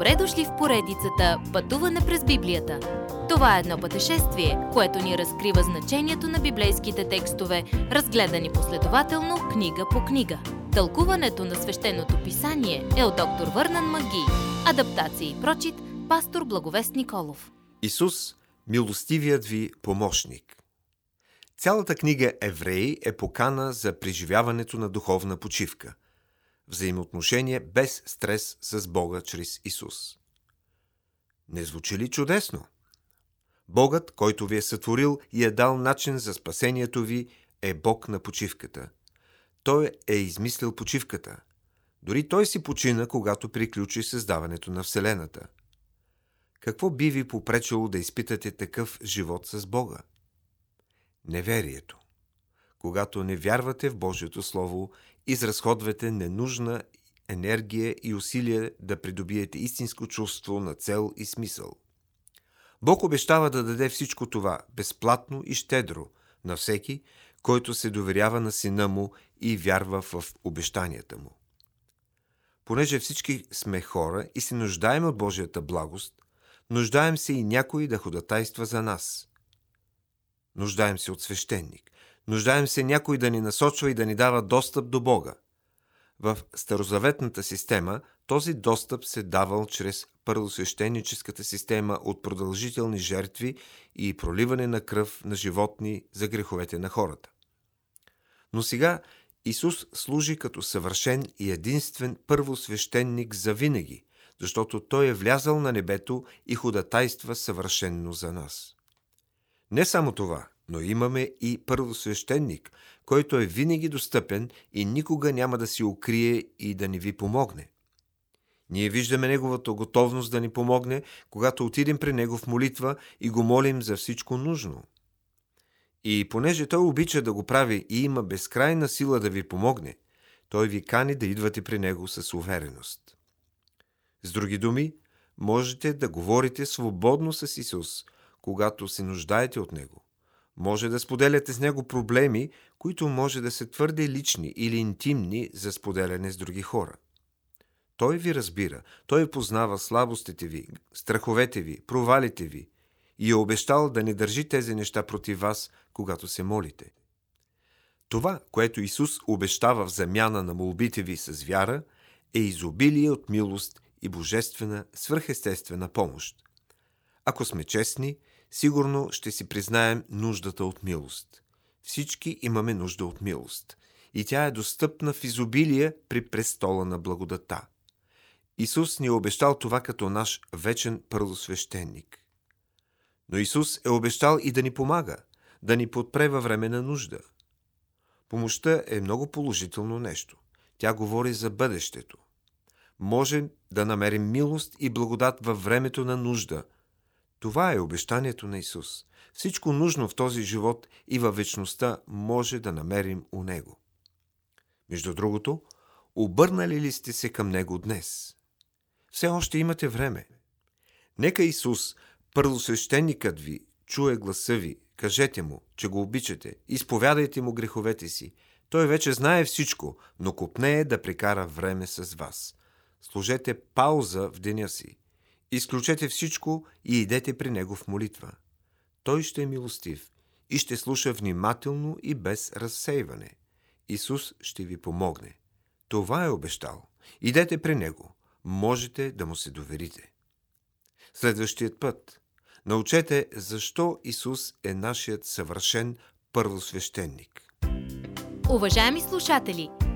Добре дошли в поредицата Пътуване през Библията. Това е едно пътешествие, което ни разкрива значението на библейските текстове, разгледани последователно книга по книга. Тълкуването на свещеното писание е от доктор Върнан Маги. Адаптация и прочит, пастор Благовест Николов. Исус, милостивият ви помощник. Цялата книга Евреи е покана за преживяването на духовна почивка – взаимоотношение без стрес с Бога чрез Исус. Не звучи ли чудесно? Богът, който ви е сътворил и е дал начин за спасението ви, е Бог на почивката. Той е измислил почивката. Дори той си почина, когато приключи създаването на Вселената. Какво би ви попречило да изпитате такъв живот с Бога? Неверието. Когато не вярвате в Божието Слово изразходвате ненужна енергия и усилия да придобиете истинско чувство на цел и смисъл. Бог обещава да даде всичко това безплатно и щедро на всеки, който се доверява на сина му и вярва в обещанията му. Понеже всички сме хора и се нуждаем от Божията благост, нуждаем се и някой да ходатайства за нас. Нуждаем се от свещеник. Нуждаем се някой да ни насочва и да ни дава достъп до Бога. В старозаветната система този достъп се давал чрез първосвещеническата система от продължителни жертви и проливане на кръв на животни за греховете на хората. Но сега Исус служи като съвършен и единствен първосвещеник за винаги, защото Той е влязал на небето и ходатайства съвършенно за нас. Не само това – но имаме и първосвещеник, който е винаги достъпен и никога няма да си укрие и да ни ви помогне. Ние виждаме Неговата готовност да ни помогне, когато отидем при Него в молитва и го молим за всичко нужно. И понеже Той обича да го прави и има безкрайна сила да ви помогне, Той ви кани да идвате при Него с увереност. С други думи, можете да говорите свободно с Исус, когато се нуждаете от Него. Може да споделяте с него проблеми, които може да са твърде лични или интимни за споделяне с други хора. Той ви разбира, той познава слабостите ви, страховете ви, провалите ви и е обещал да не държи тези неща против вас, когато се молите. Това, което Исус обещава в замяна на молбите ви с вяра, е изобилие от милост и божествена, свръхестествена помощ. Ако сме честни, сигурно ще си признаем нуждата от милост. Всички имаме нужда от милост. И тя е достъпна в изобилие при престола на благодата. Исус ни е обещал това като наш вечен първосвещеник. Но Исус е обещал и да ни помага, да ни подпре във време на нужда. Помощта е много положително нещо. Тя говори за бъдещето. Може да намерим милост и благодат във времето на нужда – това е обещанието на Исус. Всичко нужно в този живот и във вечността може да намерим у Него. Между другото, обърнали ли сте се към Него днес? Все още имате време. Нека Исус, първосвещеникът ви, чуе гласа ви, кажете му, че го обичате, изповядайте му греховете си. Той вече знае всичко, но купнее да прекара време с вас. Служете пауза в деня си. Изключете всичко и идете при Него в молитва. Той ще е милостив и ще слуша внимателно и без разсейване. Исус ще ви помогне. Това е обещал. Идете при Него. Можете да му се доверите. Следващият път. Научете защо Исус е нашият съвършен първосвещеник. Уважаеми слушатели!